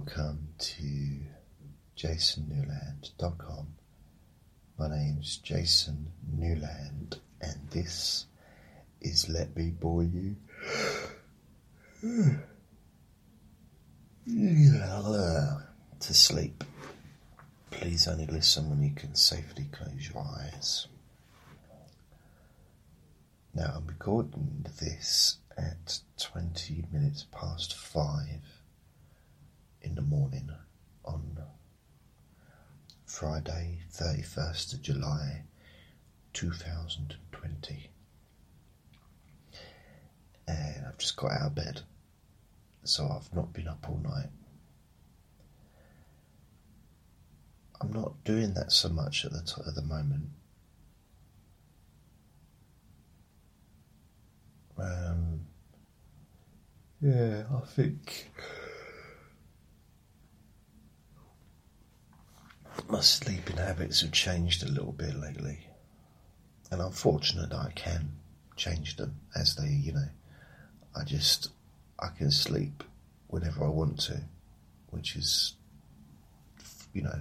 welcome to jasonnewland.com. My name's Jason Newland, and this is Let Me Bore You to sleep. Please only listen when you can safely close your eyes. Now, I'm recording this at 20 minutes past five in the morning on Friday, 31st of July 2020. And I've just got out of bed, so I've not been up all night. I'm not doing that so much at the t- at the moment. Um, yeah, I think my sleeping habits have changed a little bit lately, and I'm fortunate that I can change them as they, you know, I just I can sleep whenever I want to, which is, you know,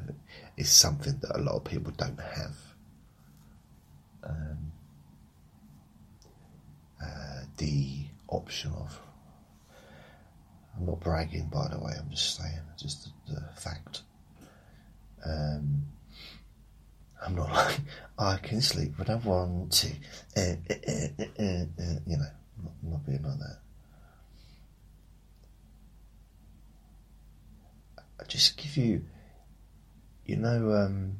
is something that a lot of people don't have. Um, uh, the option of. I'm not bragging, by the way. I'm just saying, just the, the fact. Um, I'm not like I can sleep when I want to. Uh, uh, uh, you know, not, not being like that. I just give you, you know, um,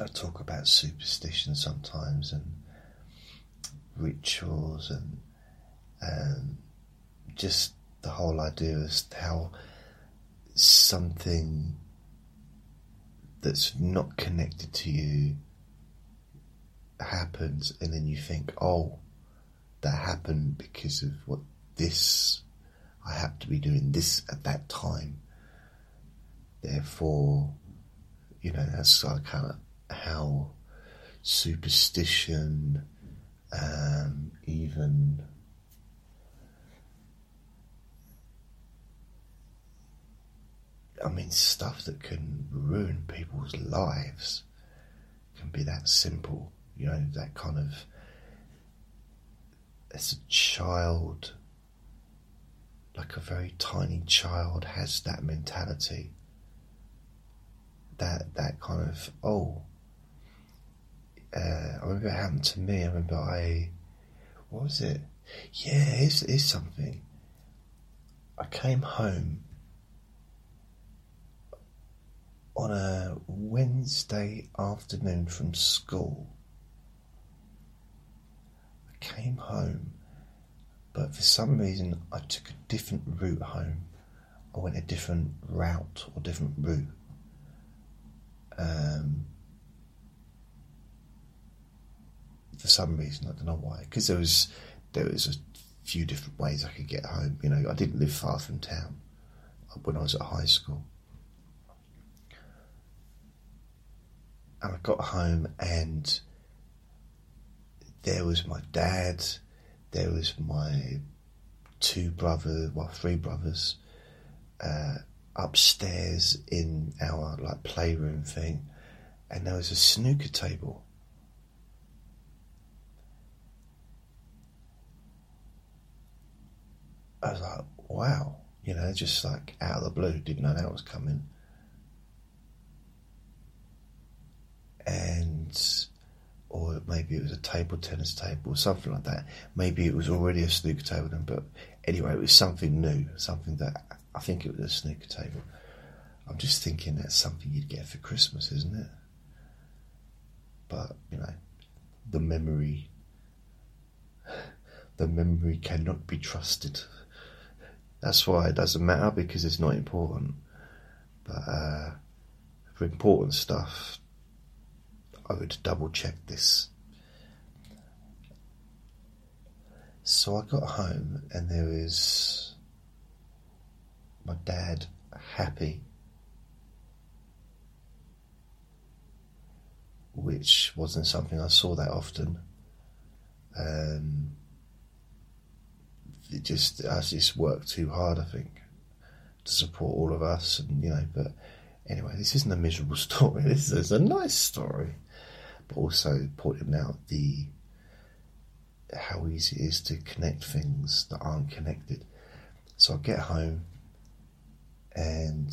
I talk about superstition sometimes and rituals and um, just the whole idea of how something that's not connected to you happens, and then you think, oh, that happened because of what this, I have to be doing this at that time. Therefore, you know, that's kind of how superstition, um, even I mean, stuff that can ruin people's lives can be that simple. You know, that kind of. As a child, like a very tiny child, has that mentality. That that kind of oh. Uh, I remember it happened to me. I remember I, what was it? Yeah, here's, here's something. I came home on a Wednesday afternoon from school. I came home, but for some reason I took a different route home. I went a different route or different route. Um, for some reason, I don't know why. Because there was there was a few different ways I could get home. You know, I didn't live far from town when I was at high school. And I got home and there was my dad, there was my two brothers, well, three brothers, uh, upstairs in our like playroom thing, and there was a snooker table. I was like, wow, you know, just like out of the blue, didn't know that was coming. And or maybe it was a table tennis table or something like that. Maybe it was already a snooker table then, but anyway, it was something new, something that I think it was a snooker table. I'm just thinking that's something you'd get for Christmas, isn't it? But you know, the memory, the memory cannot be trusted. That's why it doesn't matter because it's not important. But uh, for important stuff, I would double check this. So I got home and there was my dad happy, which wasn't something I saw that often. Um, it just I just worked too hard, I think, to support all of us, and you know. But anyway, this isn't a miserable story. This is a nice story, but also pointing out the how easy it is to connect things that aren't connected. So I get home, and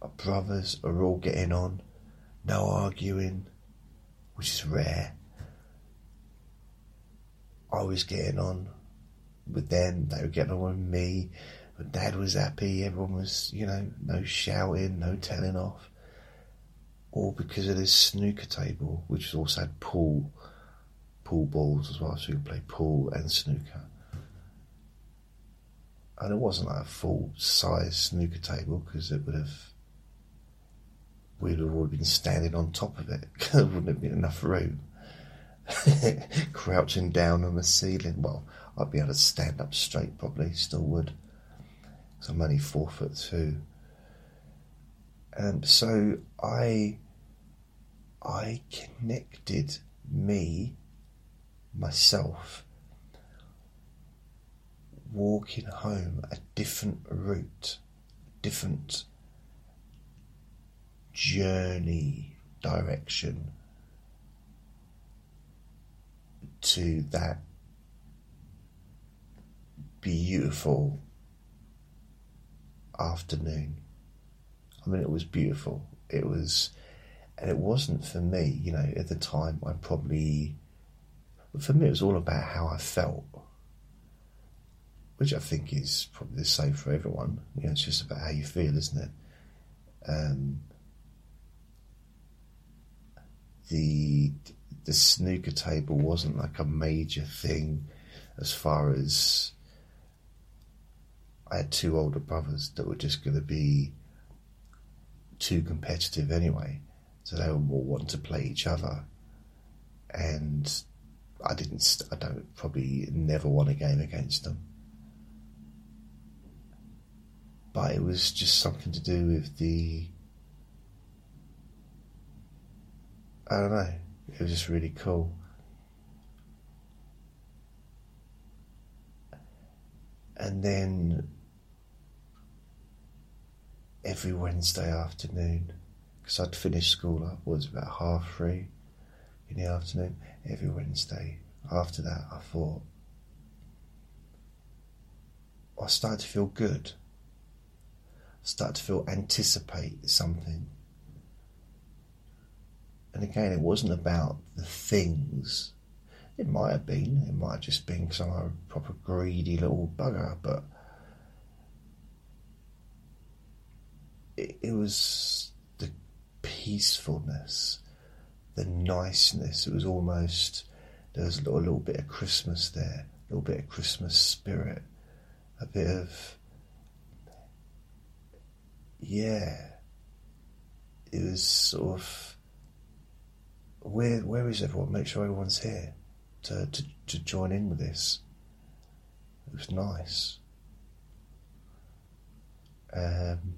our brothers are all getting on, no arguing, which is rare. I was getting on with them, they were getting on with me. But dad was happy, everyone was, you know, no shouting, no telling off. All because of this snooker table, which also had pool, pool balls as well, so you could play pool and snooker. And it wasn't like a full size snooker table because it would have, we'd have all been standing on top of it. there wouldn't have been enough room. Crouching down on the ceiling. Well, I'd be able to stand up straight, probably, still would. Because I'm only four foot two. Um, so I, I connected me, myself, walking home a different route, different journey direction to that beautiful afternoon. I mean, it was beautiful. It was, and it wasn't for me, you know, at the time, I probably, for me, it was all about how I felt, which I think is probably the same for everyone. You know, it's just about how you feel, isn't it? Um, the the snooker table wasn't like a major thing as far as I had two older brothers that were just going to be too competitive anyway, so they were more wanting to play each other, and I didn't. I don't probably never won a game against them, but it was just something to do with the. I don't know. It was just really cool. And then every Wednesday afternoon, because I'd finished school up, was about half three in the afternoon, every Wednesday. After that, I thought, I started to feel good. I started to feel anticipate something. And again, it wasn't about the things. It might have been. It might have just been because I'm a proper greedy little bugger, but it, it was peacefulness, the niceness. It was almost there was a little, a little bit of Christmas there, a little bit of Christmas spirit, a bit of yeah. It was sort of where where is everyone? Make sure everyone's here to to, to join in with this. It was nice. Um,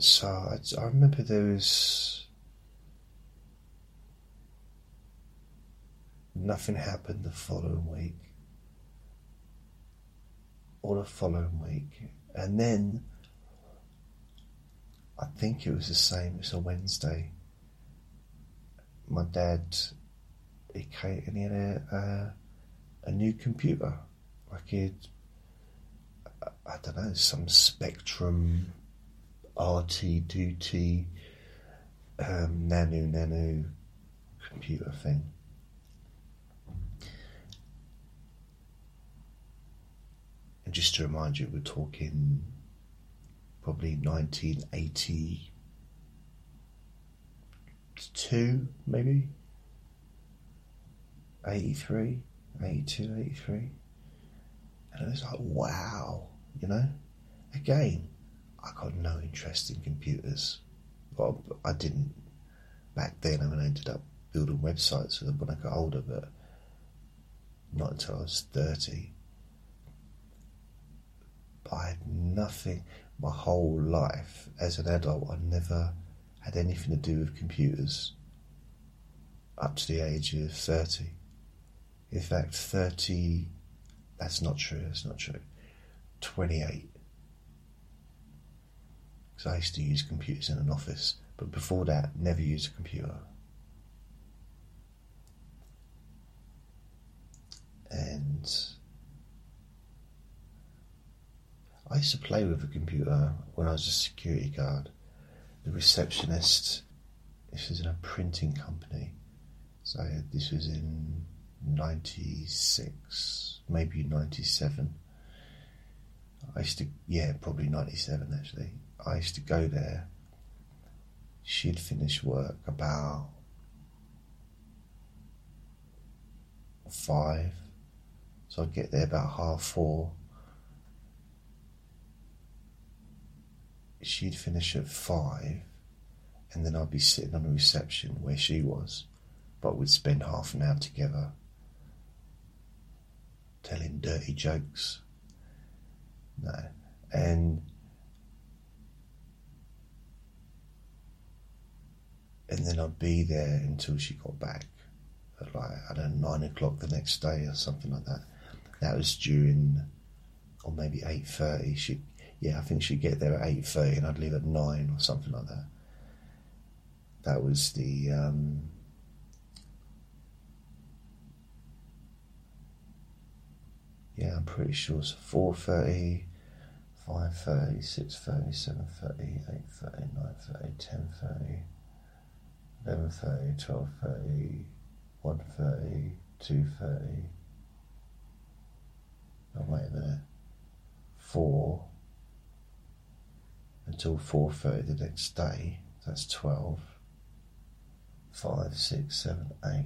so I, I remember there was nothing happened the following week or the following week, and then I think it was the same as a Wednesday. My dad, he came and he had a, a, a new computer, like he I don't know, some Spectrum RT2T um, Nano Nano computer thing. And just to remind you, we're talking probably 1982, maybe 83, 82, 83. And it was like, wow, you know? Again, I got no interest in computers. Well, I didn't back then. I mean, I ended up building websites when I got older, but not until I was 30. But I had nothing, my whole life as an adult, I never had anything to do with computers up to the age of 30. In fact, 30, That's not true. That's not true. 28. Because I used to use computers in an office, but before that, never used a computer. And I used to play with a computer when I was a security guard. The receptionist, this was in a printing company, so this was in 96, maybe 97. I used to, yeah, probably 97 actually. I used to go there. She'd finish work about five, so I'd get there about half four. She'd finish at five, and then I'd be sitting on the reception where she was, but we'd spend half an hour together telling dirty jokes. No. And and then I'd be there until she got back at like I don't know nine o'clock the next day or something like that. That was during or maybe eight thirty. She yeah, I think she'd get there at eight thirty and I'd leave at nine or something like that. That was the um, yeah, I'm pretty sure it's 4.30, 5.30, 6.30, 7.30, 8.30, 9.30, 10.30, 11.30, 12.30, 1.30, 2.30, oh wait a minute, 4 until 4.30 the next day, that's 12, 5, 6, 7, 8,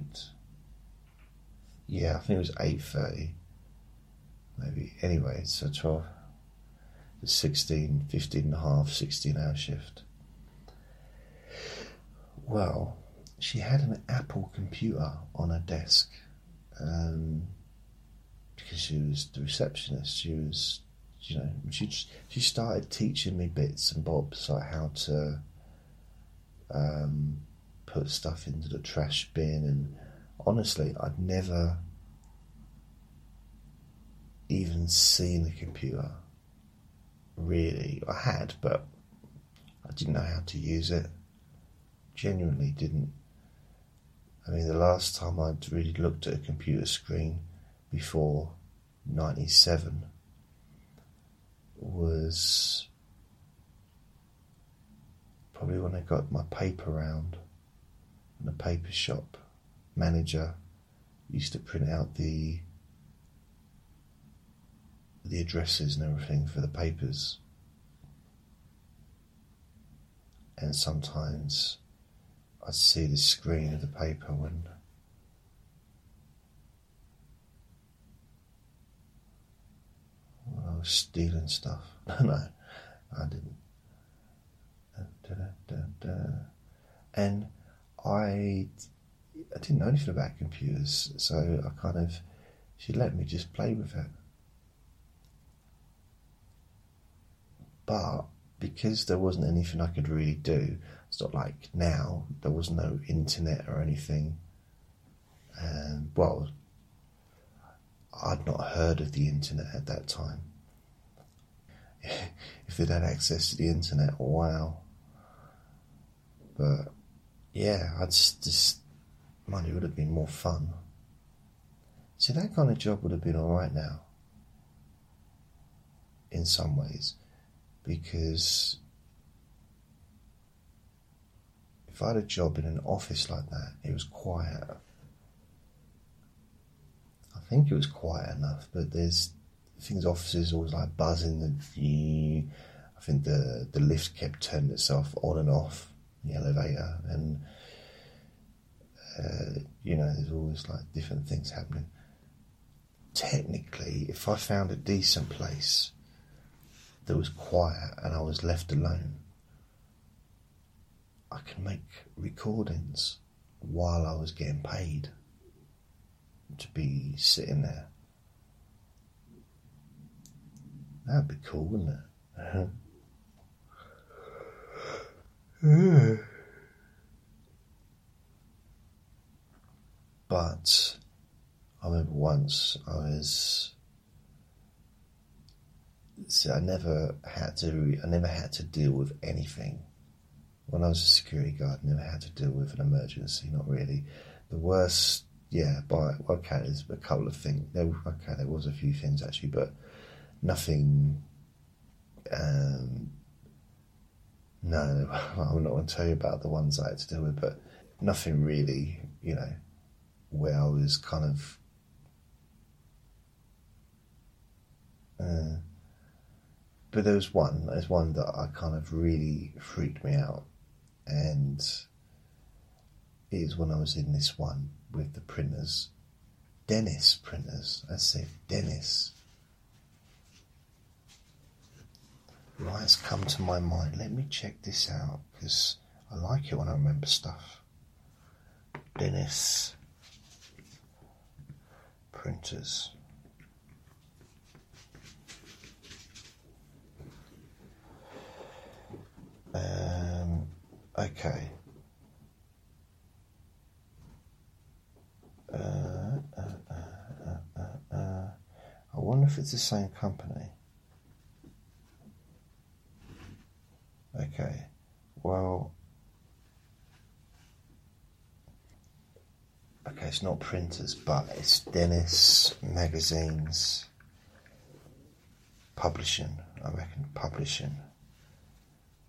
yeah, I think it was 8.30 maybe. Anyway, so 12, 16, 15 and a half, 16 hour shift. Well, she had an Apple computer on her desk um, because she was the receptionist. She was, you know, she she started teaching me bits and bobs like how to um, put stuff into the trash bin. And honestly, I'd never even seen a computer. Really, I had, but I didn't know how to use it. Genuinely didn't. I mean, the last time I'd really looked at a computer screen before 97 was probably when I got my paper round and the paper shop manager used to print out the the addresses and everything for the papers. And sometimes I'd see the screen of the paper when I was stealing stuff. no, I didn't. Uh, and I, I didn't know anything about computers, so I kind of, she let me just play with it. But because there wasn't anything I could really do, it's not like now, there was no internet or anything. And, well, I'd not heard of the internet at that time. if they'd had access to the internet, wow. But yeah, I'd just, money would have been more fun. See, that kind of job would have been alright now. In some ways because if I had a job in an office like that, it was quiet. I think it was quiet enough, but there's things offices always like buzzing. The I think the the lift kept turning itself on and off the elevator, and uh, you know there's always like different things happening. Technically, if I found a decent place that was quiet and I was left alone, I could make recordings while I was getting paid to be sitting there. That'd be cool, wouldn't it? but I remember once I was see, I never had to. I never had to deal with anything. When I was a security guard, I never had to deal with an emergency. Not really. The worst, yeah, but okay, there's a couple of things. There, okay, there was a few things actually, but nothing. Um, no, I'm not going to tell you about the ones I had to deal with, but nothing really, you know, where I was kind of. Uh, but there was one, there's one that I kind of really freaked me out, and it is when I was in this one with the printers, Dennis printers. I said Dennis. Right, it's come to my mind. Let me check this out because I like it when I remember stuff. Dennis printers. Um, okay. Uh, uh, uh, I wonder if it's the same company. Okay, well, okay, it's not printers, but it's Dennis Magazines Publishing, I reckon, publishing.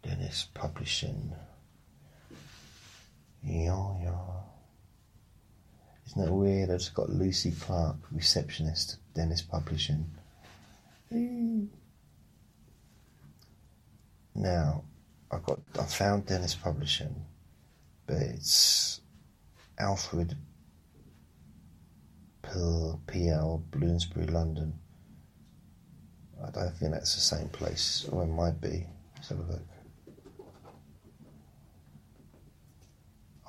Dennis Publishing. Yeah, yeah. Isn't that weird? I've just got Lucy Clark, receptionist, Dennis Publishing. Now, I got I found Dennis Publishing, but it's Alfred PL Bloomsbury, London. I don't think that's the same place, or it might be. Let's have a look.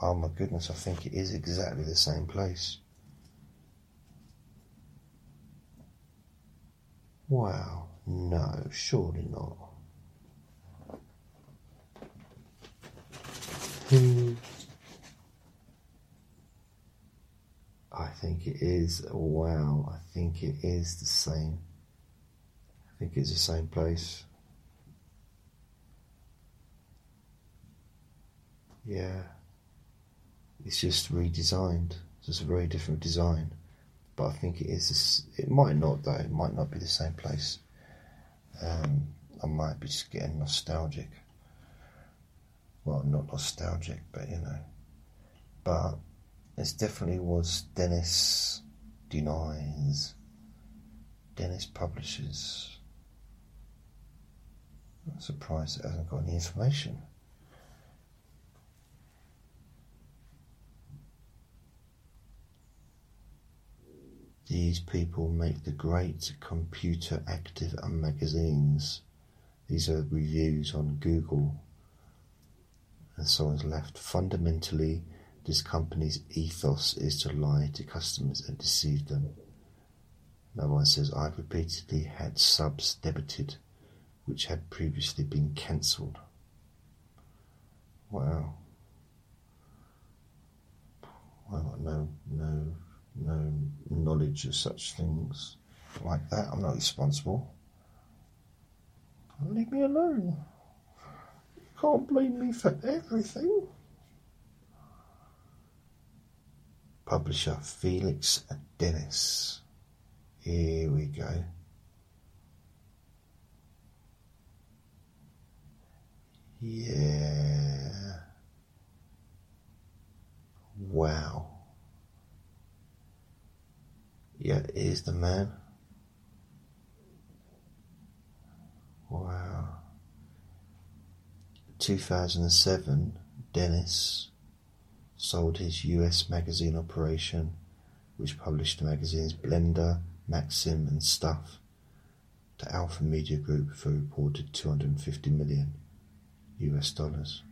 Oh my goodness, I think it is exactly the same place. Wow, no, surely not. Hmm. I think it is. Wow, I think it is the same. I think it's the same place. Yeah. It's just redesigned. It's a very different design. But I think it is. It might not though. It might not be the same place. Um, I might be just getting nostalgic well, not nostalgic, but you know. But it definitely was Dennis denies, Dennis publishes. I'm surprised it hasn't got any information. These people make the great computer active magazines. These are reviews on Google and someone's left. Fundamentally, this company's ethos is to lie to customers and deceive them. No one says, I've repeatedly had subs debited which had previously been cancelled. Wow. I've got no, no, no knowledge of such things like that. I'm not responsible. Leave me alone. You can't blame me for everything. Publisher Felix Dennis. Here we go. Yeah. Wow. Yeah, here's the man. Wow. 2007, Dennis sold his US magazine operation, which published the magazines Blender, Maxim, and Stuff, to Alpha Media Group for reported 250 million US dollars.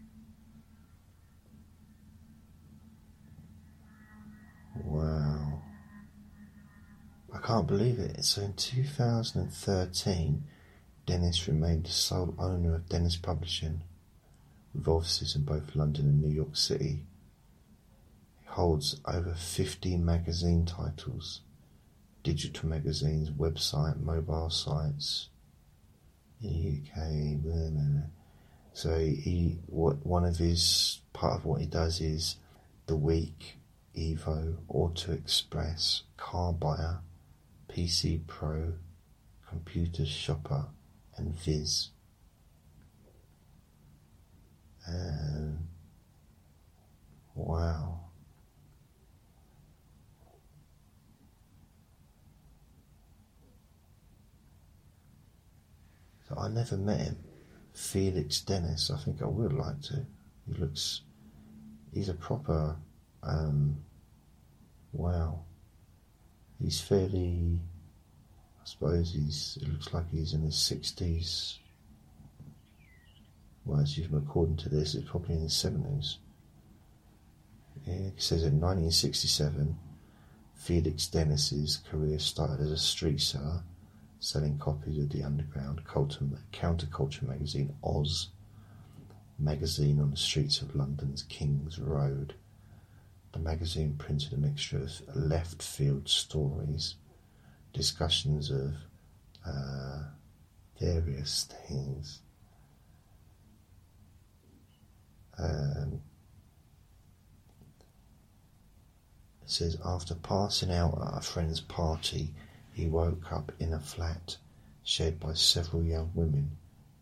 Can't believe it. So in 2013, Dennis remained the sole owner of Dennis Publishing with offices in both London and New York City. He holds over 50 magazine titles, digital magazines, website, mobile sites. in the UK. Blah, blah, blah. So he, what one of his part of what he does is the week, Evo, Auto Express, Car Buyer, PC Pro, Computer Shopper, and Viz. Um, wow. So I never met him. Felix Dennis. I think I would like to. He looks. He's a proper. Um, wow. He's fairly. I suppose he's. It looks like he's in his sixties. Well, as you according to this, it's probably in his seventies. Yeah, it says in 1967, Felix Dennis's career started as a street seller selling copies of the underground counterculture magazine Oz, magazine on the streets of London's King's Road. The magazine printed a mixture of left field stories, discussions of uh, various things. Um, it says after passing out at a friend's party he woke up in a flat shared by several young women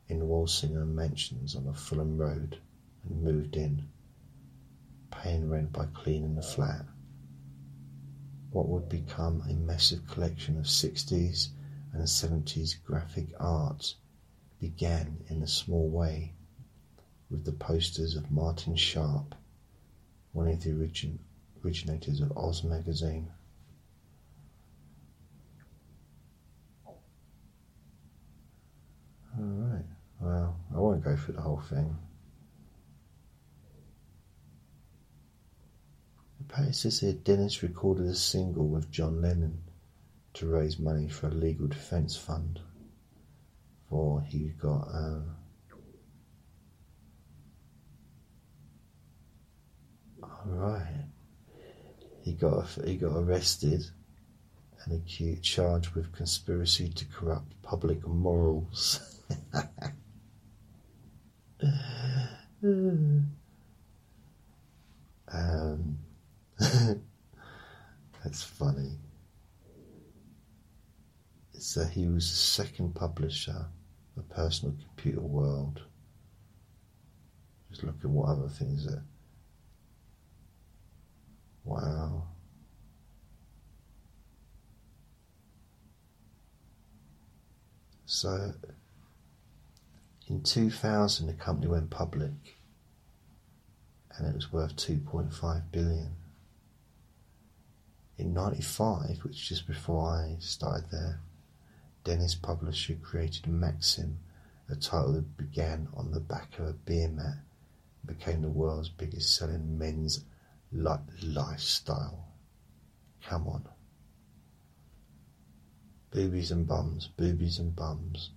in Walsingham Mansions on the Fulham Road and moved in, paying rent by cleaning the flat. What would become a massive collection of 60s and 70s graphic art began in a small way with the posters of Martin Sharp, one of the origin- originators of Oz magazine. Alright, well, I won't go through the whole thing. Here Dennis recorded a single with John Lennon to raise money for a legal defence fund. For he got. Um, Alright. He got he got arrested and accused charged with conspiracy to corrupt public morals. um, that's funny. So he was the second publisher of Personal Computer World. Just looking what other things that. Wow. So in 2000, the company went public and it was worth 2.5 billion. In 95, which is just before I started there, Dennis Publisher created Maxim, a title that began on the back of a beer mat and became the world's biggest selling men's lifestyle. Come on. Boobies and bums, boobies and bums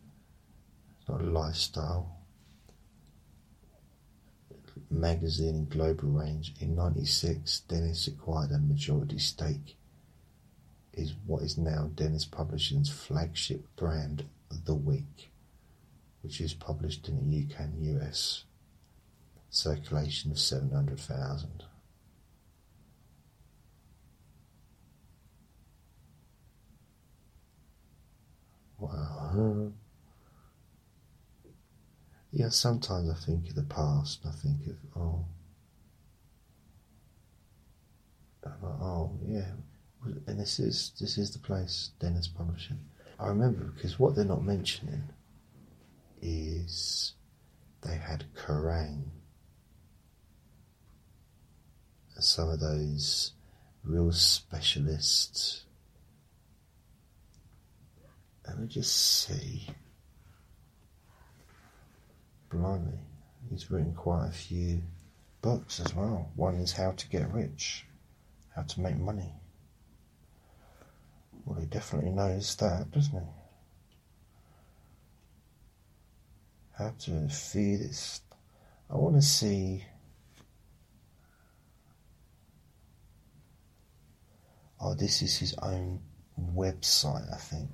It's not a lifestyle magazine and global range. In 96, Dennis acquired a majority stake is what is now Dennis Publishing's flagship brand, The Week, which is published in the UK and US. Circulation of 700,000. Wow. Yeah, sometimes I think of the past. I think of oh, like, oh yeah, and this is this is the place Dennis Publishing. I remember because what they're not mentioning is they had Kerrang. Some of those real specialists. Let me just see. Blimey, he's written quite a few books as well. One is How to Get Rich, How to Make Money. Well, he definitely knows that, doesn't he? How to feed it. I want to see. Oh, this is his own website, I think.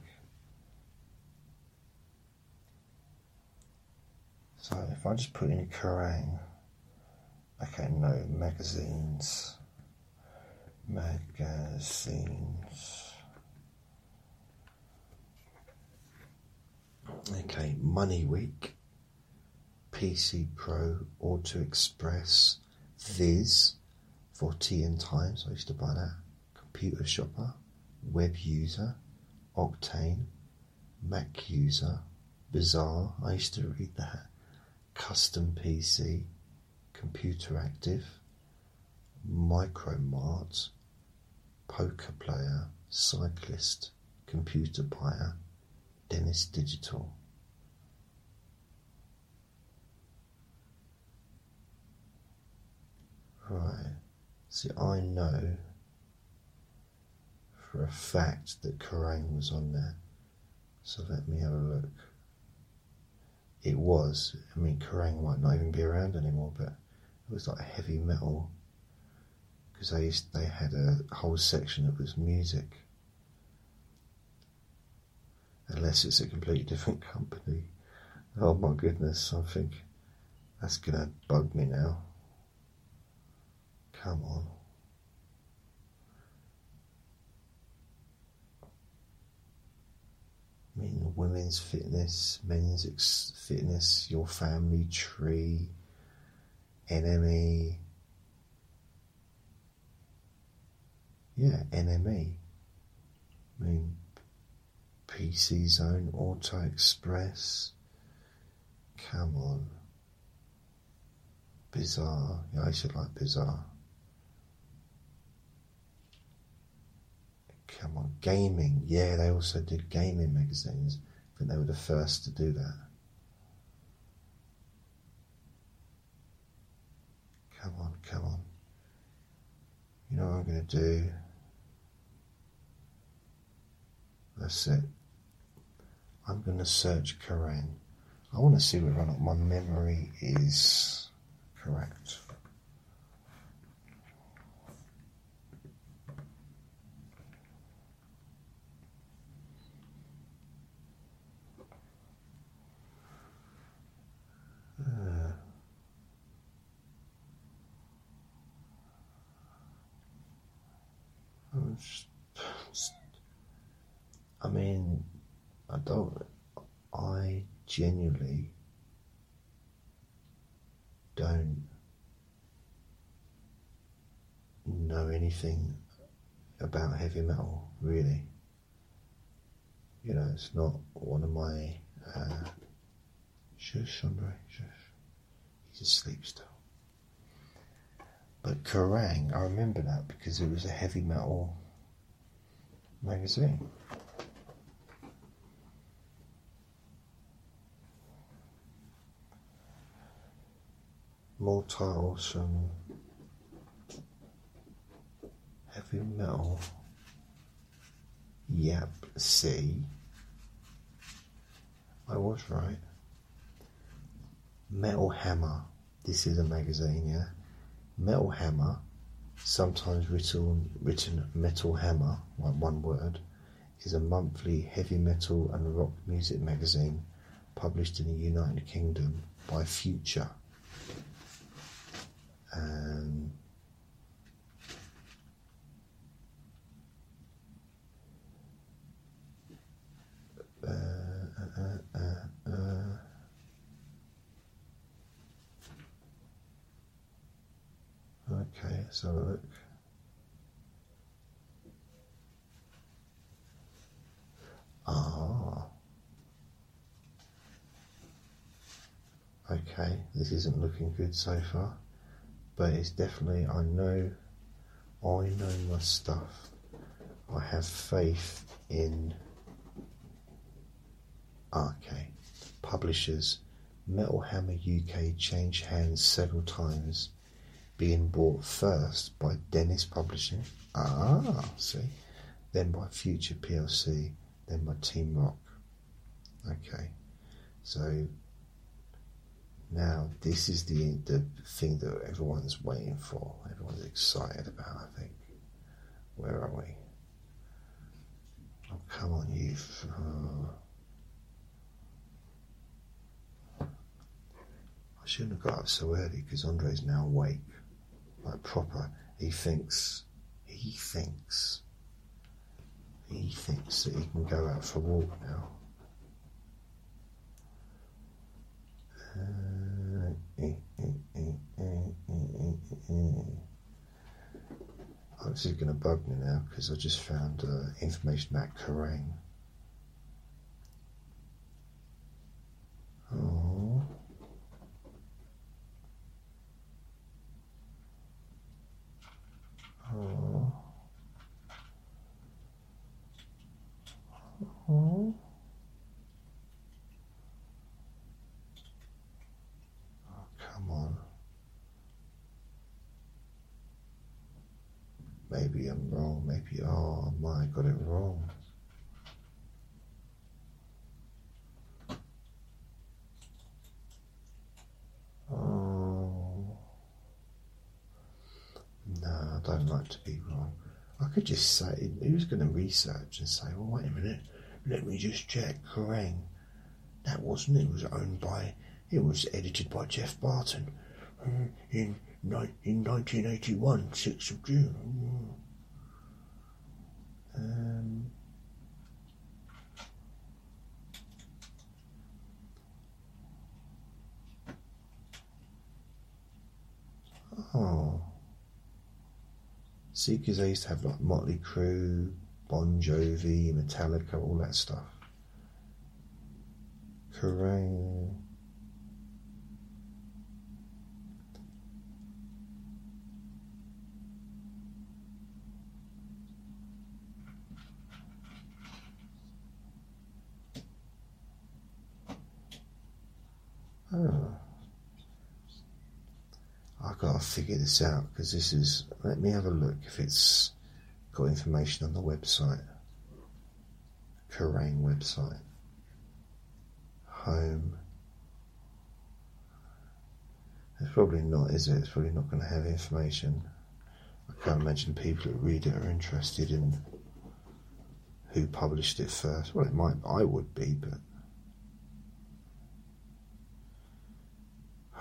So if I just put in Kerrang, okay, no, magazines, magazines. Okay, Money Week, PC Pro, Auto Express, Viz, Fortean Times, I used to buy that, Computer Shopper, Web User, Octane, Mac User, Bizarre, I used to read that, Custom PC, Computer Active, Micromart, Poker Player, Cyclist, Computer Buyer, Dennis Digital. Right. See, I know for a fact that Kerrang was on there. So let me have a look. It was. I mean, Kerrang might not even be around anymore, but it was like heavy metal because they used, they had a whole section that was music. Unless it's a completely different company. Oh my goodness, I think that's gonna bug me now. Come on. I mean, women's fitness, men's fitness, your family tree, NME. Yeah, NME. I mean, PC Zone, Auto Express. Come on. Bizarre. Yeah, I should like Bizarre. Come on, gaming. Yeah, they also did gaming magazines. I think they were the first to do that. Come on, come on. You know what I'm going to do? That's it. I'm going to search Kerrang. I want to see whether or not my memory is correct. Uh, I mean, I don't. I genuinely don't know anything about heavy metal, really. You know, it's not one of my. Uh, shush, Andre, shush. He's asleep still. But Kerrang, I remember that because it was a heavy metal magazine. More titles from heavy metal. Yep, see. I was right. Metal Hammer. This is a magazine, yeah. Metal Hammer, sometimes written written Metal Hammer, like one word, is a monthly heavy metal and rock music magazine published in the United Kingdom by Future uh, uh, uh, a look. Ah. Okay, this isn't looking good so far but it's definitely I know I know my stuff. I have faith in okay. Publishers Metal Hammer UK changed hands several times, being bought first by Dennis Publishing. Ah, see. Then by Future PLC, then by Team Rock. Okay. So now, this is the the thing that everyone's waiting for. Everyone's excited about. I think. Where are we? Oh, come on, you. I shouldn't have got up so early because Andre's now awake, like proper. He thinks, he thinks, he thinks that he can go out for a walk now. Uh, eh, eh, eh, oh, this is going to bug me now because I just found uh, information about Kerrang. Oh. Oh. Come on. Maybe I'm wrong. Maybe, oh my, I got it wrong. Oh. No, I don't like to be wrong. I could just say, who's going to research and say, well, wait a minute, let me just check. Kerrang. That wasn't it. was owned by, it was edited by Geoff Barton uh, in, in 1981, 6th of June. Um, Oh. Because they used to have like Motley Crue, Bon Jovi, Metallica, all that stuff. Kerrang. Oh. I've got to figure this out because this is. Let me have a look if it's got information on the website. Kerrang website. Home. It's probably not, is it? It's probably not going to have information. I can't imagine people who read it are interested in who published it first. Well, it might. I would be, but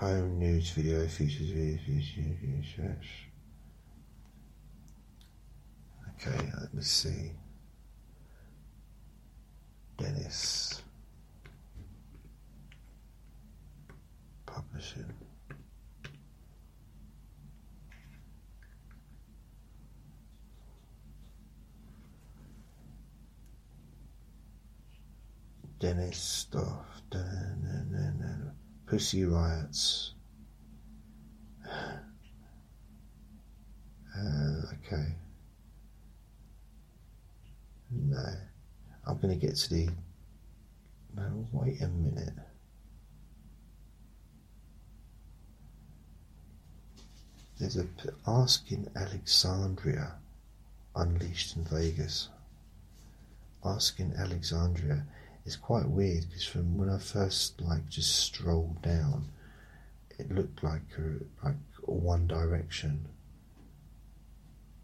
Home news video features videos, Okay, let me see. Dennis. Publishing. Dennis stuff. Pussy Riots. Uh, okay. No. I'm going to get to the. No, wait a minute. There's a Asking Alexandria unleashed in Vegas. Asking Alexandria it's quite weird because from when I first like just strolled down, it looked like a, like One Direction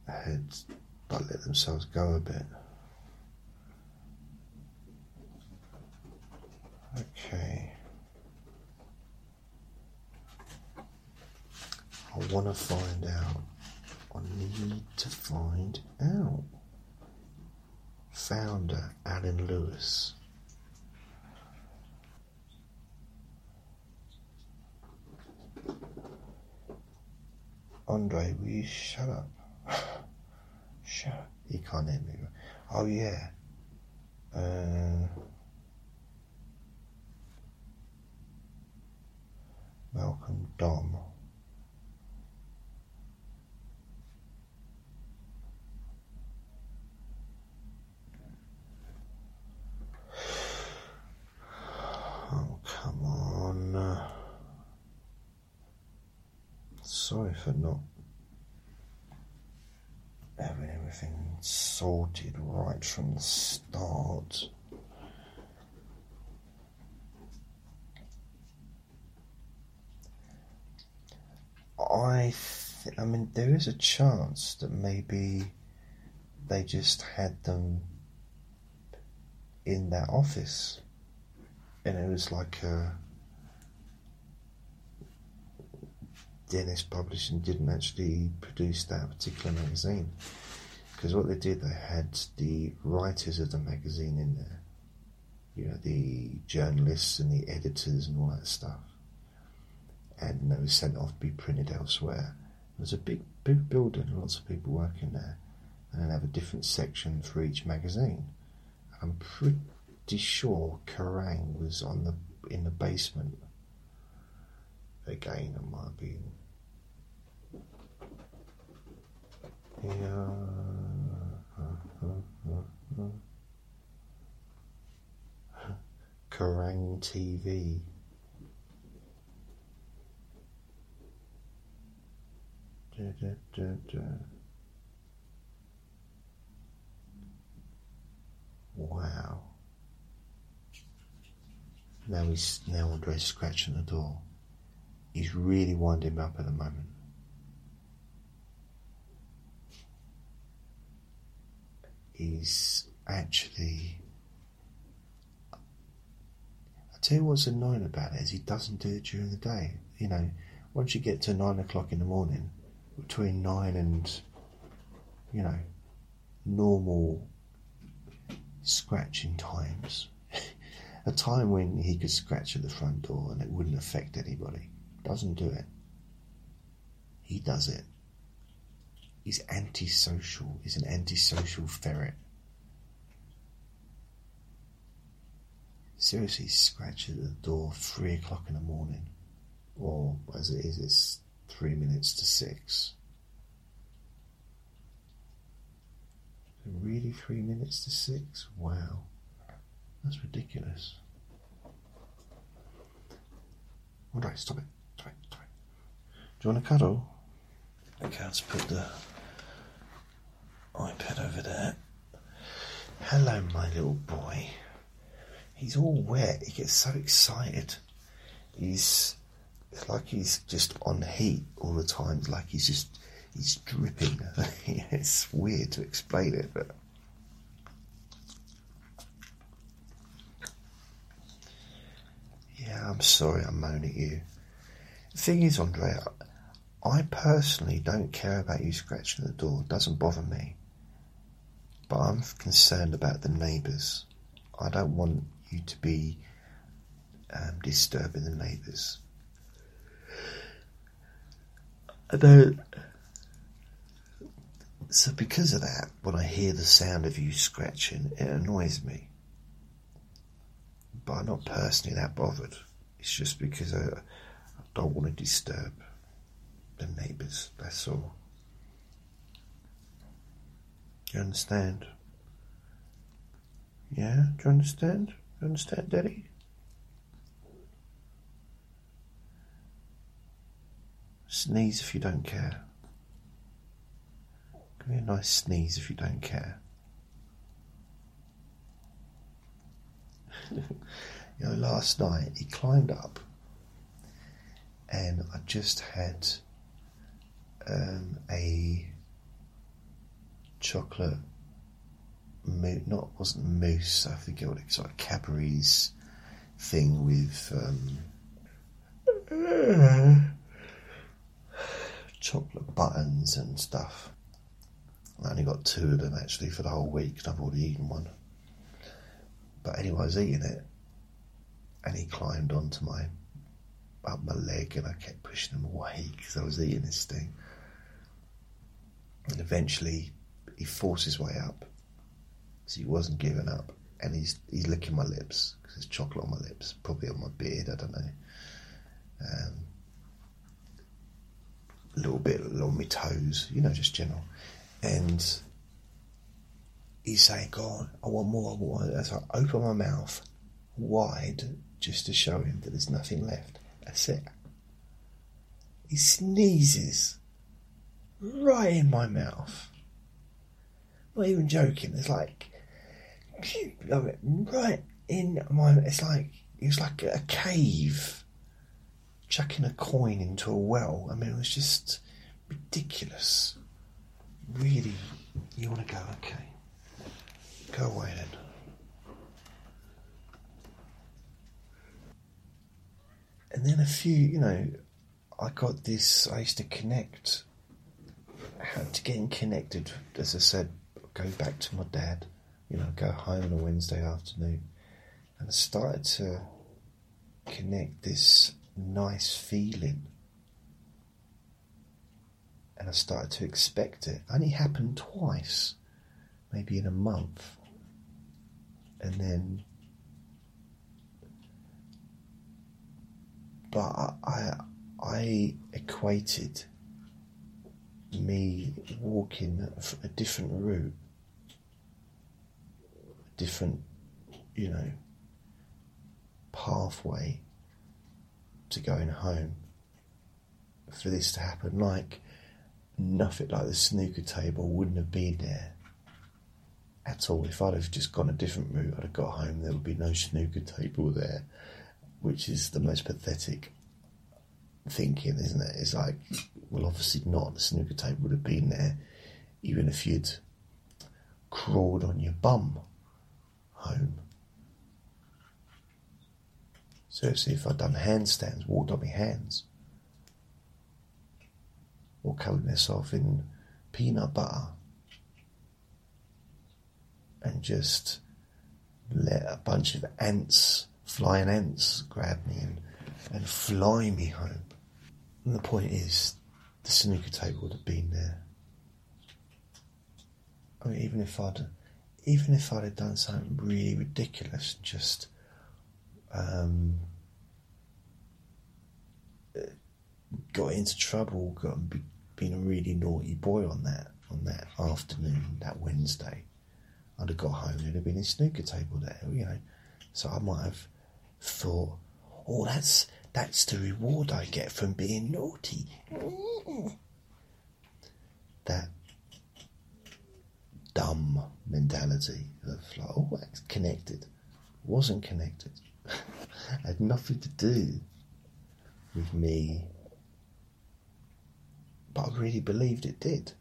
had like let themselves go a bit. Okay. I want to find out. I need to find out. Founder Alan Lewis. Andre, will you shut up? shut up. He can't hear me. Oh, yeah. Uh, Malcolm Dome. Sorry for not having everything sorted right from the start. I, th- I mean, there is a chance that maybe they just had them in that office, and it was like a Dennis Publishing didn't actually produce that particular magazine because what they did, they had the writers of the magazine in there, you know, the journalists and the editors and all that stuff, and they were sent off to be printed elsewhere. It was a big, big building, lots of people working there, and they have a different section for each magazine. I'm pretty sure Kerrang was on the in the basement. Again, I might be. Yeah. Kerrang TV. Da, da, da. Wow. Now he's now Andre's scratching the door. He's really winding up at the moment. He's actually I tell you what's annoying about it is he doesn't do it during the day. You know, once you get to nine o'clock in the morning, between nine and you know, normal scratching times. a time when he could scratch at the front door and it wouldn't affect anybody. Doesn't do it. He does it. He's antisocial. He's an antisocial ferret. Seriously, scratches at the door three o'clock in the morning, or as it is, it's three minutes to six. Really, three minutes to six? Wow, that's ridiculous. All right, stop it. Stop it. Stop it. Do you want a cuddle? Okay, let's put the iPad over there. Hello, my little boy. He's all wet. He gets so excited. He's it's like he's just on heat all the time. It's like he's just he's dripping. it's weird to explain it, but yeah, I'm sorry I'm moaning at you. The thing is, Andrea, I personally don't care about you scratching the door. It doesn't bother me. But I'm concerned about the neighbours. I don't want you to be um, disturbing the neighbours. I don't. So, because of that, when I hear the sound of you scratching, it annoys me. But I'm not personally that bothered. It's just because I, I don't want to disturb the neighbours, that's all. You understand? Yeah? Do you understand? You understand, Daddy? Sneeze if you don't care. Give me a nice sneeze if you don't care. you know, last night he climbed up and I just had um, a chocolate mousse, not wasn't mousse, I forget what it's like Cadbury's thing with um, chocolate buttons and stuff. I only got two of them actually for the whole week, and I've already eaten one. But anyway, I was eating it, and he climbed onto my up my leg, and I kept pushing him away because I was eating this thing. And eventually, he forced his way up, so he wasn't giving up, and he's he's licking my lips because there's chocolate on my lips, probably on my beard. I don't know. Um, a little bit on my toes, you know, just general. And he's saying, "Go on, I want more, I want more." So I open my mouth wide just to show him that there's nothing left. That's it. He sneezes right in my mouth. Not even joking. It's like right in my. It's like it was like a cave chucking a coin into a well. I mean, it was just ridiculous. Really, you want to go? Okay, go away then. And then a few, you know, I got this. I used to connect. How to getting connected, as I said, go back to my dad. You know, go home on a Wednesday afternoon, and I started to connect this nice feeling. And I started to expect it. Only happened twice, maybe in a month. And then but I, I equated me walking a different route, different, you know, pathway to going home for this to happen. Like nothing like the snooker table wouldn't have been there at all. If I'd have just gone a different route, I'd have got home, there would be no snooker table there which is the most pathetic thinking, isn't it? It's like, well, obviously not. The snooker table would have been there, even if you'd crawled on your bum home. Seriously, if I'd done handstands, walked on my hands, or covered myself in peanut butter, and just let a bunch of ants flying ants grab me and, and fly me home. And the point is, the snooker table would have been there. I mean, even if I'd, even if I'd have done something really ridiculous, and just um, got into trouble, got been a really naughty boy on that on that afternoon, that Wednesday, I'd have got home. There'd have been a snooker table there, you know. So I might have thought, oh, that's that's the reward I get from being naughty. That dumb mentality of like, oh, that's connected. Wasn't connected. Had nothing to do with me. But I really believed it did.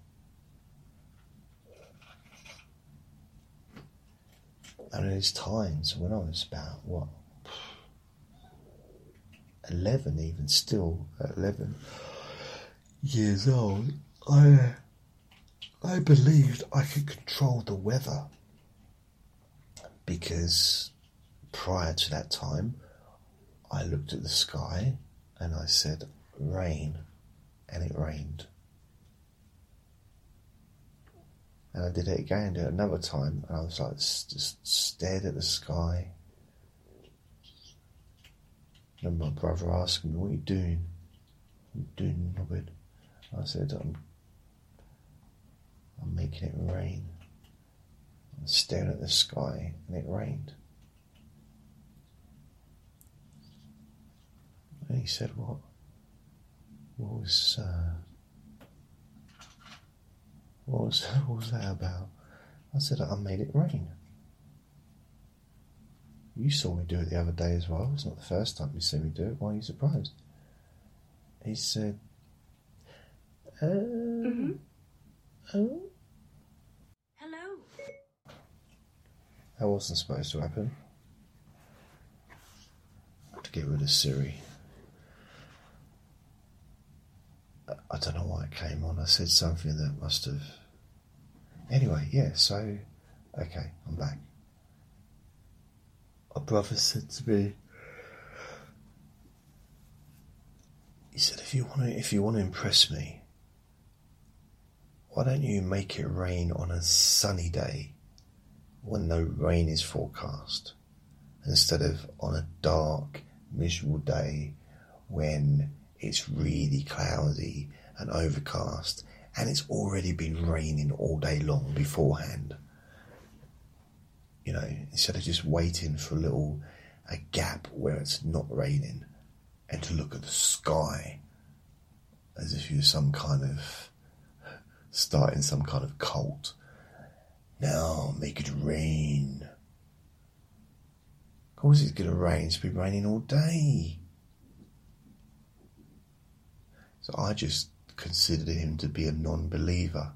And there's times when I was about, what, 11 even still at 11 years old I I believed I could control the weather because prior to that time I looked at the sky and I said rain and it rained and I did it again did it another time and I was like just stared at the sky and my brother asked me, What are you doing? I'm doing Robert. I said, I'm making it rain. I'm staring at the sky and it rained. And he said, What? What was, uh, what was, what was that about? I said, I made it rain. You saw me do it the other day as well. It's not the first time you see me do it. Why are you surprised? He said, uh, mm-hmm. oh. Hello. That wasn't supposed to happen. To get rid of Siri. I don't know why it came on. I said something that must have. Anyway, yeah, so. Okay, I'm back a brother said to me, he said, if you want to, if you want to impress me, why don't you make it rain on a sunny day when no rain is forecast instead of on a dark, miserable day when it's really cloudy and overcast and it's already been raining all day long beforehand you know, instead of just waiting for a little a gap where it's not raining and to look at the sky as if you're some kind of starting some kind of cult. Now make it rain. Of course, it's going to rain. It's been raining all day. So I just considered him to be a non believer.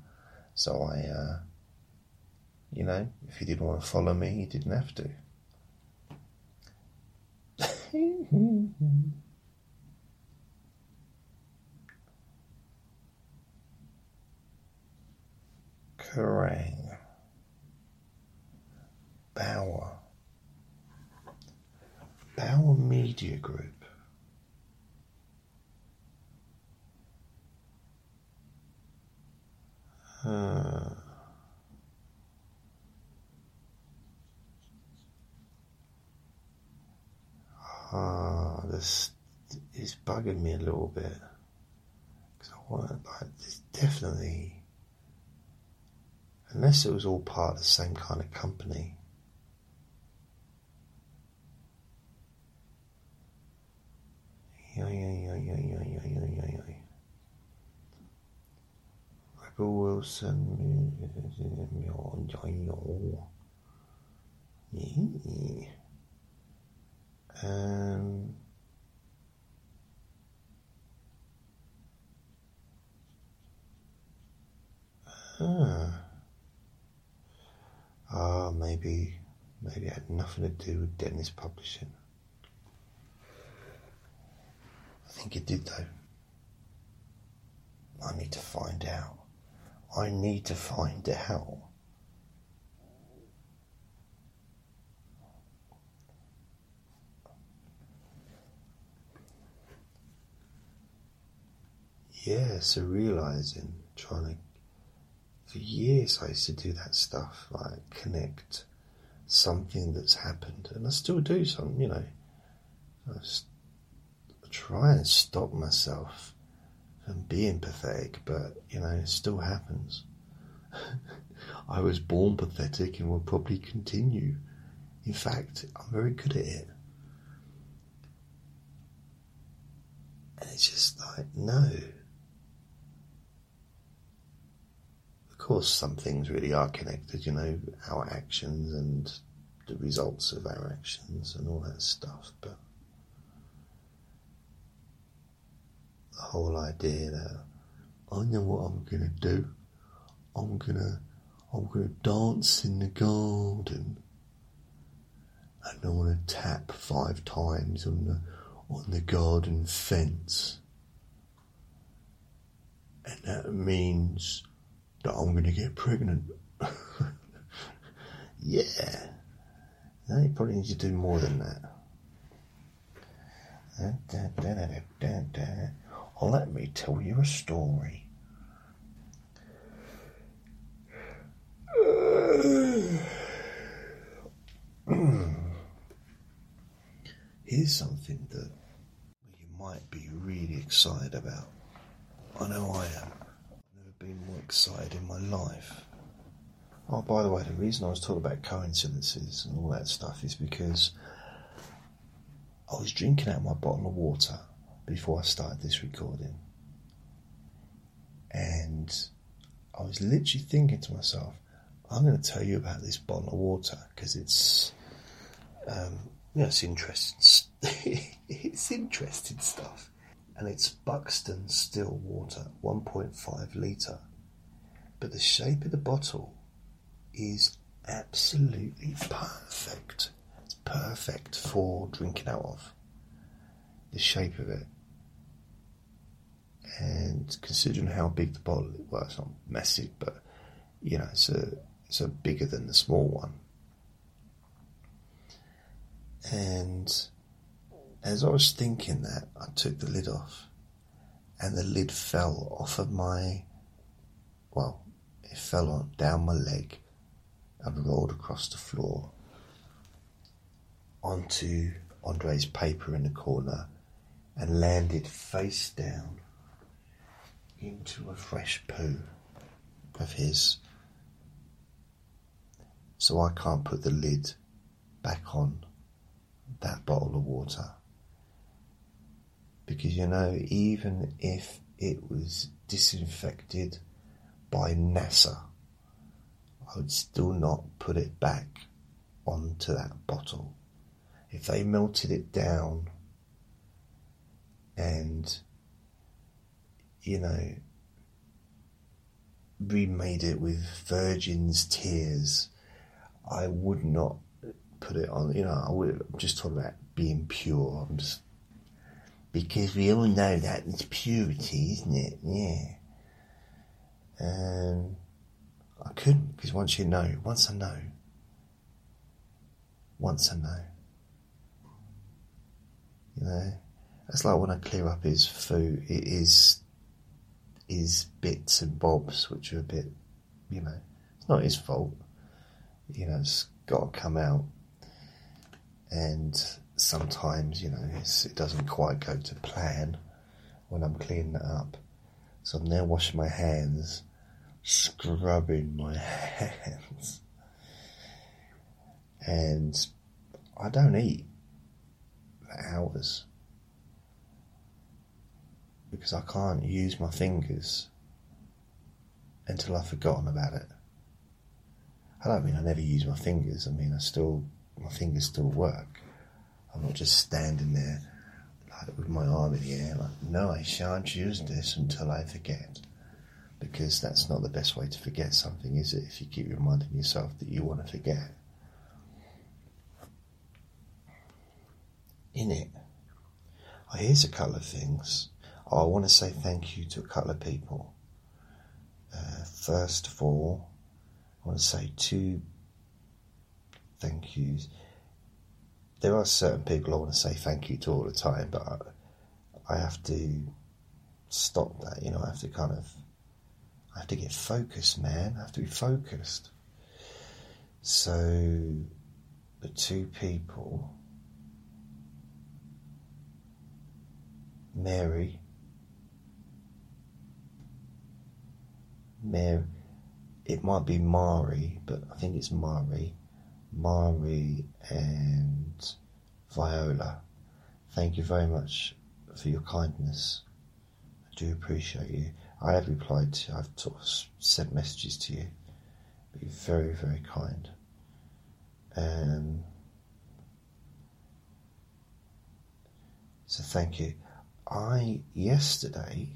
So I, uh, you know, if he didn't want to follow me, he didn't have to. Kerrang. Bauer. Bauer Media Group. Huh. Ah, this is bugging me a little bit because I want like this definitely, unless it was all part of the same kind of company. Rebel Wilson. Um, ah. ah, maybe, maybe it had nothing to do with Dennis Publishing. I think it did though. I need to find out. I need to find out. Yeah, so realizing, trying to, for years I used to do that stuff, like connect something that's happened, and I still do some, you know. I try and stop myself from being pathetic, but you know, it still happens. I was born pathetic and will probably continue. In fact, I'm very good at it. And it's just like, no. Of course, some things really are connected, you know, our actions and the results of our actions and all that stuff, but the whole idea that I know what I'm gonna do. I'm gonna I'm gonna dance in the garden and I wanna tap five times on the on the garden fence. And that means that I'm gonna get pregnant. yeah. You probably need to do more than that. Da, da, da, let me tell you a story. Here's something that you might be really excited about. I know I am. I've never been more excited in my life. Oh, by the way, the reason I was talking about coincidences and all that stuff is because I was drinking out my bottle of water before I started this recording. And I was literally thinking to myself, I'm going to tell you about this bottle of water because it's, um, you know, it's interesting. it's interesting stuff, and it's Buxton Still Water, 1.5 liter. But the shape of the bottle is absolutely perfect. It's perfect for drinking out of. The shape of it. And considering how big the bottle is, well, it's not massive, but you know, it's a it's a bigger than the small one. And as I was thinking that, I took the lid off, and the lid fell off of my, well, it fell on down my leg, and rolled across the floor onto Andre's paper in the corner, and landed face down into a fresh poo of his. So I can't put the lid back on that bottle of water. Because you know, even if it was disinfected by NASA, I would still not put it back onto that bottle. If they melted it down and, you know, remade it with virgin's tears, I would not put it on. You know, I would I'm just talking about being pure. Just because we all know that it's purity, isn't it? Yeah. Um, I couldn't because once you know, once I know, once I know, you know, that's like when I clear up his food, it is his bits and bobs which are a bit, you know, it's not his fault. You know, it's got to come out, and sometimes you know it doesn't quite go to plan when I'm cleaning it up. So I'm now washing my hands, scrubbing my hands, and I don't eat for hours because I can't use my fingers until I've forgotten about it. I don't mean I never use my fingers. I mean I still my fingers still work. I'm not just standing there like with my arm in the air like no I shan't use this until I forget. Because that's not the best way to forget something, is it? If you keep reminding yourself that you want to forget. In it. Oh, here's a couple of things. Oh, I want to say thank you to a couple of people. Uh, first of all, I want to say two thank yous. There are certain people I want to say thank you to all the time, but I, I have to stop that. You know, I have to kind of, I have to get focused, man. I have to be focused. So, the two people, Mary, Mary it might be Mari, but I think it's Mari, Mari and Viola. Thank you very much for your kindness. I do appreciate you. I have replied to, I've sort of sent messages to you. Be very, very kind. Um, so thank you. I yesterday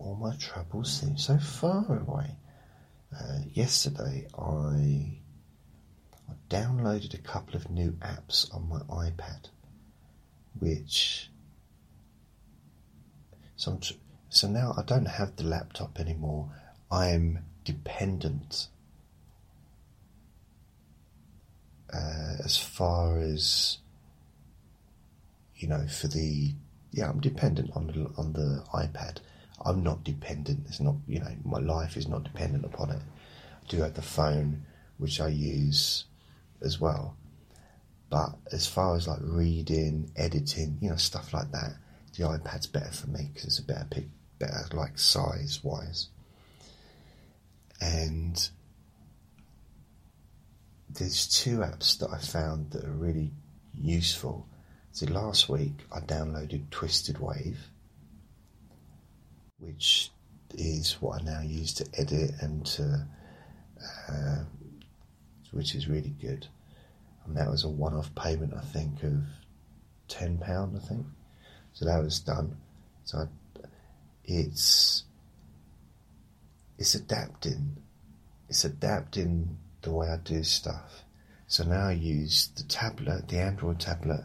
all my troubles seem so far away. Uh, yesterday, I, downloaded a couple of new apps on my iPad, which so, so now I don't have the laptop anymore. I am dependent uh, as far as you know for the yeah I'm dependent on the on the iPad I'm not dependent. It's not, you know, my life is not dependent upon it. I do have the phone, which I use as well. But as far as like reading, editing, you know, stuff like that, the iPad's better for me because it's a better pick, better like size wise. And there's two apps that I found that are really useful. So last week I downloaded Twisted Wave which is what I now use to edit and to, uh, which is really good. And that was a one-off payment, I think, of ten pound. I think so. That was done. So I, it's it's adapting. It's adapting the way I do stuff. So now I use the tablet, the Android tablet,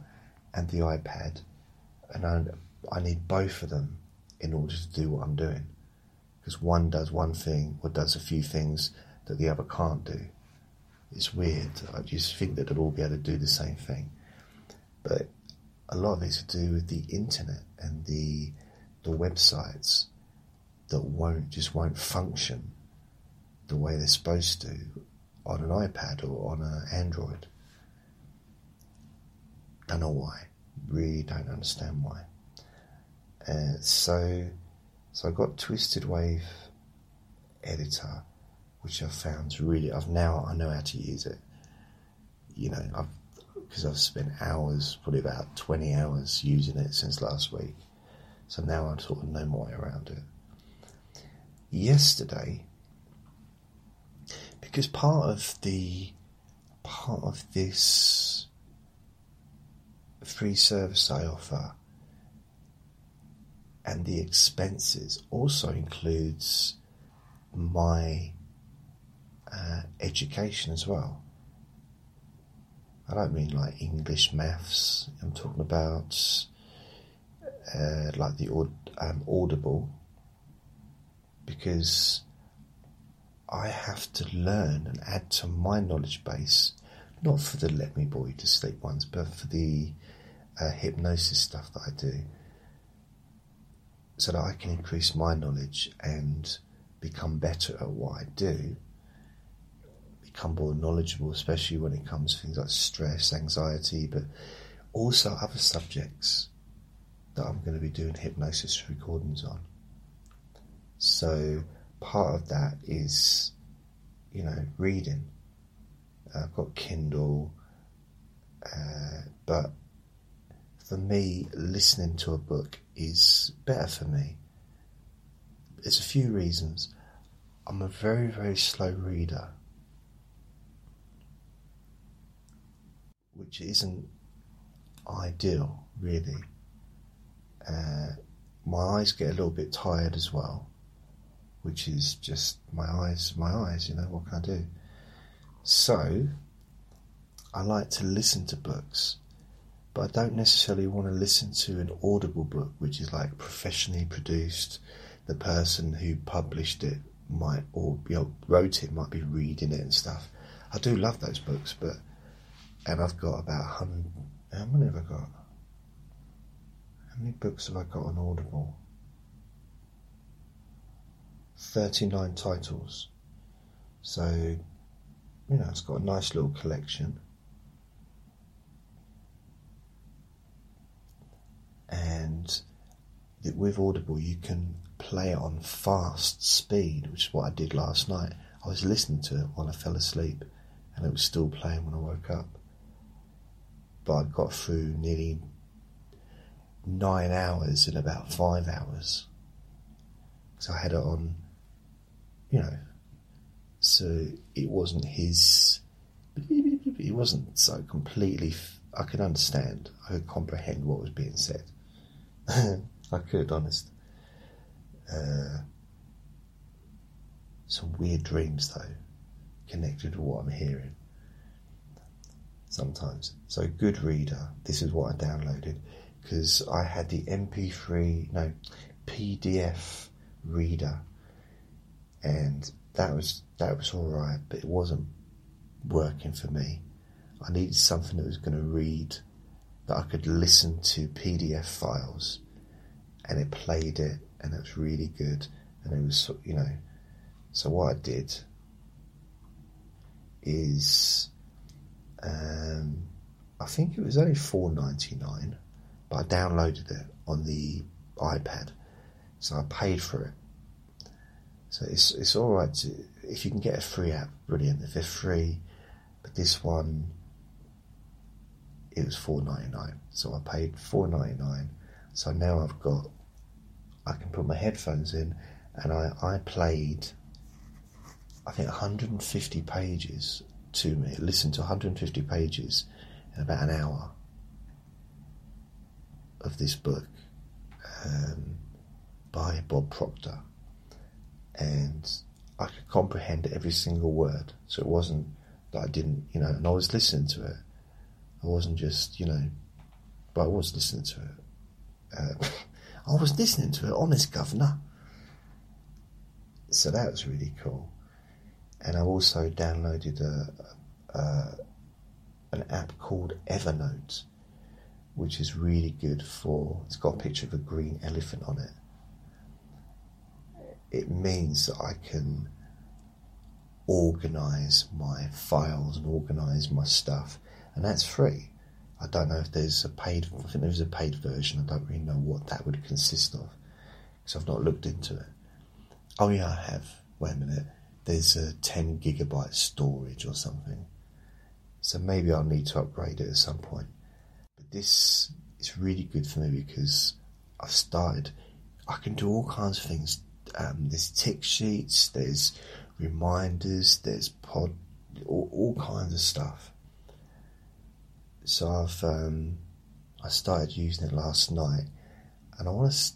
and the iPad, and I, I need both of them in order to do what I'm doing. Because one does one thing or does a few things that the other can't do. It's weird. I just think that they'll all be able to do the same thing. But a lot of it's to do with the internet and the the websites that won't just won't function the way they're supposed to on an iPad or on an Android. Don't know why. Really don't understand why. Uh, so, so I got Twisted Wave editor, which I've found really. I've now I know how to use it. You know, I've because I've spent hours, probably about twenty hours, using it since last week. So now I'm sort of know my way around it. Yesterday, because part of the part of this free service I offer and the expenses also includes my uh, education as well. I don't mean like English maths. I'm talking about uh, like the um, Audible because I have to learn and add to my knowledge base, not for the let me bore you to sleep ones, but for the uh, hypnosis stuff that I do, so that I can increase my knowledge and become better at what I do, become more knowledgeable, especially when it comes to things like stress, anxiety, but also other subjects that I'm going to be doing hypnosis recordings on. So part of that is, you know, reading. I've got Kindle, uh, but for me, listening to a book is better for me. There's a few reasons. I'm a very, very slow reader, which isn't ideal, really. Uh, my eyes get a little bit tired as well which is just my eyes, my eyes, you know, what can I do? So, I like to listen to books, but I don't necessarily want to listen to an audible book, which is like professionally produced. The person who published it might, or you know, wrote it, might be reading it and stuff. I do love those books, but, and I've got about hundred, how many have I got? How many books have I got on Audible? 39 titles. So, you know, it's got a nice little collection. And with Audible, you can play it on fast speed, which is what I did last night. I was listening to it while I fell asleep, and it was still playing when I woke up. But I got through nearly nine hours in about five hours. So I had it on you know, so it wasn't his. It wasn't so completely. I could understand. I could comprehend what was being said. I could, honest. Uh, some weird dreams, though, connected to what I'm hearing. Sometimes. So, Goodreader. This is what I downloaded because I had the MP3, no, PDF reader and that was that was all right, but it wasn't working for me. I needed something that was going to read, that I could listen to PDF files, and it played it, and it was really good, and it was you know. So what I did is, um, I think it was only four ninety nine, but I downloaded it on the iPad, so I paid for it so it's it's all right to, if you can get a free app, brilliant. If they're free, but this one it was four ninety nine, so I paid four ninety nine. So now I've got I can put my headphones in, and I I played I think 150 pages to me. Listened to 150 pages in about an hour of this book um, by Bob Proctor and I could comprehend every single word. So it wasn't that I didn't, you know, and I was listening to it. I wasn't just, you know, but I was listening to it. Uh, I was listening to it, honest governor. So that was really cool. And I also downloaded a, a an app called Evernote, which is really good for. It's got a picture of a green elephant on it it means that I can organize my files and organize my stuff, and that's free. I don't know if there's a paid. I think there's a paid version. I don't really know what that would consist of because I've not looked into it. Oh yeah, I have. Wait a minute. There's a 10 gigabyte storage or something. So maybe I'll need to upgrade it at some point. But this is really good for me because I've started. I can do all kinds of things um, there's tick sheets, there's reminders, there's pod, all, all kinds of stuff. So I've um, I started using it last night, and I want to,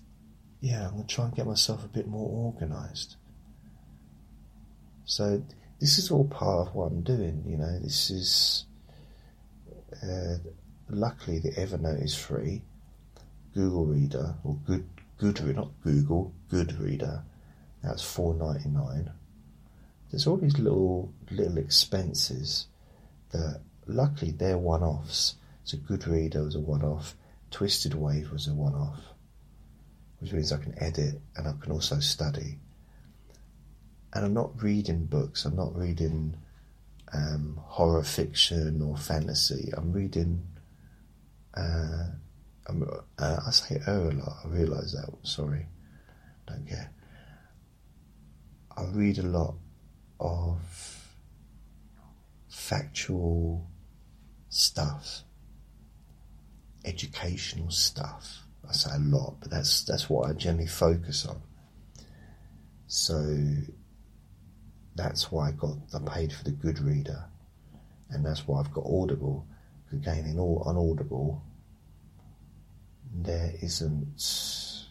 yeah, I'm gonna try and get myself a bit more organised. So this is all part of what I'm doing. You know, this is. Uh, luckily, the Evernote is free. Google Reader or Good Goodreader, not Google, Goodreader. That's four ninety nine. there's all these little little expenses that luckily they're one-offs. So Goodreader was a one-off, TwistedWave was a one-off, which means I can edit and I can also study. And I'm not reading books. I'm not reading um, horror fiction or fantasy. I'm reading. Uh, I'm, uh, I say oh a lot. I realise that. Sorry, don't care. I read a lot of factual stuff, educational stuff. I say a lot, but that's that's what I generally focus on. So that's why I got I paid for the Goodreader, and that's why I've got Audible. Again, in all on Audible, there isn't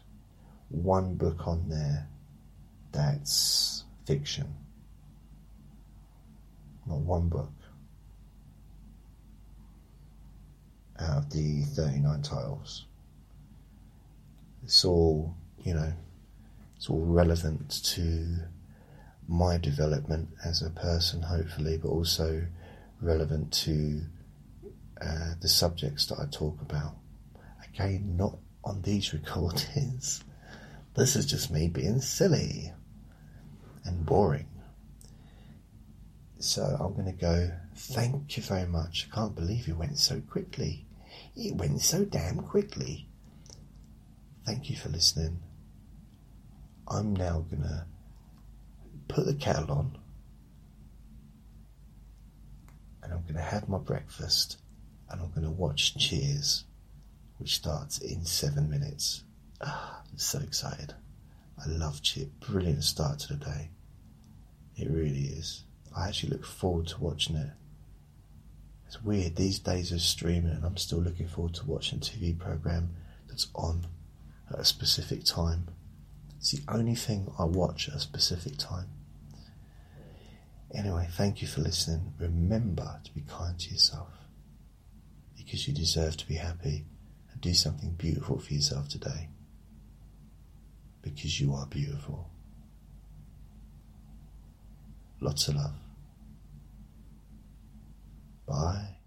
one book on there that's fiction. Not one book out of the 39 titles. It's all, you know, it's all relevant to my development as a person, hopefully, but also relevant to uh, the subjects that I talk about. Again, not on these recordings. This is just me being silly and boring. So I'm going to go. Thank you very much. I can't believe you went so quickly. It went so damn quickly. Thank you for listening. I'm now to put the kettle on and I'm to have my breakfast and I'm to watch Cheers, which starts in seven minutes. Ah, I'm so excited. I love Cheers. Brilliant start to the day. It really is. I actually look forward to watching it. It's weird, these days of streaming, and I'm still looking forward to watching a TV program that's on at a specific time. It's the only thing I watch at a specific time. Anyway, thank you for listening. Remember to be kind to yourself because you deserve to be happy and do something beautiful for yourself today because you are beautiful. Lots of love. Bye.